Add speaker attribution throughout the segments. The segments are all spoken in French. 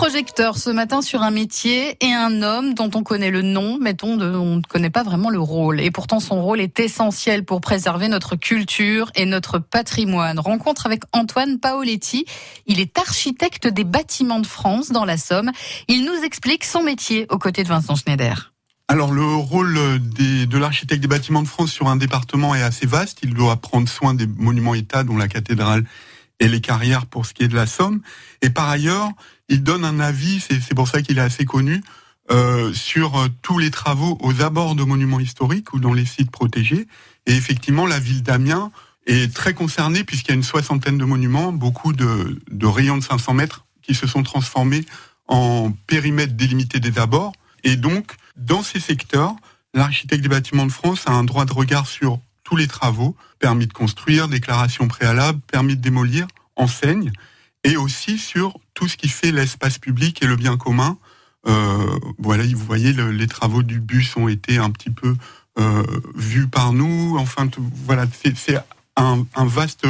Speaker 1: projecteur ce matin sur un métier et un homme dont on connaît le nom, mais dont on ne connaît pas vraiment le rôle. Et pourtant, son rôle est essentiel pour préserver notre culture et notre patrimoine. Rencontre avec Antoine Paoletti. Il est architecte des bâtiments de France dans la Somme. Il nous explique son métier aux côtés de Vincent Schneider.
Speaker 2: Alors le rôle des, de l'architecte des bâtiments de France sur un département est assez vaste. Il doit prendre soin des monuments État, dont la cathédrale et les carrières pour ce qui est de la Somme. Et par ailleurs, il donne un avis, c'est pour ça qu'il est assez connu, euh, sur euh, tous les travaux aux abords de monuments historiques ou dans les sites protégés. Et effectivement, la ville d'Amiens est très concernée puisqu'il y a une soixantaine de monuments, beaucoup de, de rayons de 500 mètres qui se sont transformés en périmètre délimité des abords. Et donc, dans ces secteurs, l'architecte des bâtiments de France a un droit de regard sur tous les travaux, permis de construire, déclaration préalable, permis de démolir, enseigne, et aussi sur tout ce qui fait l'espace public et le bien commun. Euh, voilà, vous voyez, les travaux du bus ont été un petit peu euh, vus par nous. Enfin, voilà, c'est un, un, vaste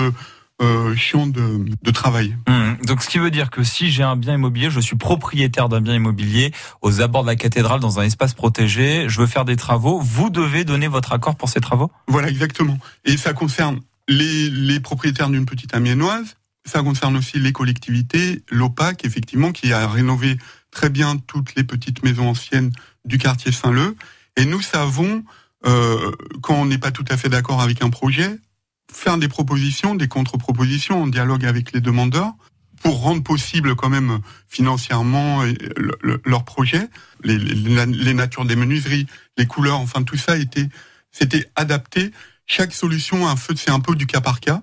Speaker 2: euh, champ de, de travail.
Speaker 3: Mmh. Donc, ce qui veut dire que si j'ai un bien immobilier, je suis propriétaire d'un bien immobilier aux abords de la cathédrale dans un espace protégé, je veux faire des travaux, vous devez donner votre accord pour ces travaux?
Speaker 2: Voilà, exactement. Et ça concerne les, les propriétaires d'une petite amiénoise, ça concerne aussi les collectivités, l'OPAC, effectivement, qui a rénové très bien toutes les petites maisons anciennes du quartier Saint-Leu. Et nous savons, euh, quand on n'est pas tout à fait d'accord avec un projet, faire des propositions, des contre-propositions en dialogue avec les demandeurs pour rendre possible quand même financièrement leur projet, les, natures des menuiseries, les couleurs, enfin tout ça était, c'était adapté. Chaque solution, un feu, c'est un peu du cas par cas.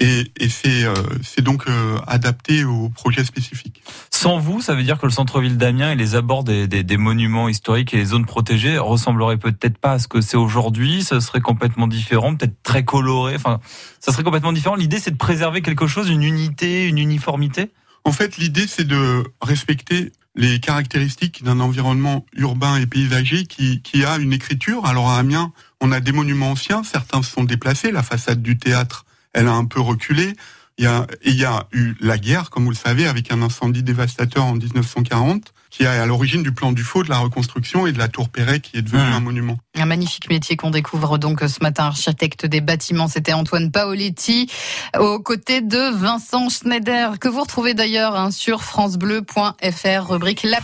Speaker 2: Et, et c'est euh, donc euh, adapté au projet spécifique.
Speaker 3: Sans vous, ça veut dire que le centre-ville d'Amiens et les abords des, des, des, monuments historiques et les zones protégées ressembleraient peut-être pas à ce que c'est aujourd'hui. Ça serait complètement différent, peut-être très coloré. Enfin, ça serait complètement différent. L'idée, c'est de préserver quelque chose, une unité, une uniformité?
Speaker 2: En fait, l'idée, c'est de respecter les caractéristiques d'un environnement urbain et paysager qui, qui a une écriture. Alors à Amiens, on a des monuments anciens, certains sont déplacés. La façade du théâtre elle a un peu reculé. Il y a, il y a eu la guerre, comme vous le savez, avec un incendie dévastateur en 1940, qui est à l'origine du plan du faux, de la reconstruction et de la tour Perret, qui est devenu mmh. un monument.
Speaker 1: Un magnifique métier qu'on découvre donc ce matin, architecte des bâtiments. C'était Antoine Paoletti, aux côtés de Vincent Schneider, que vous retrouvez d'ailleurs hein, sur francebleu.fr, rubrique La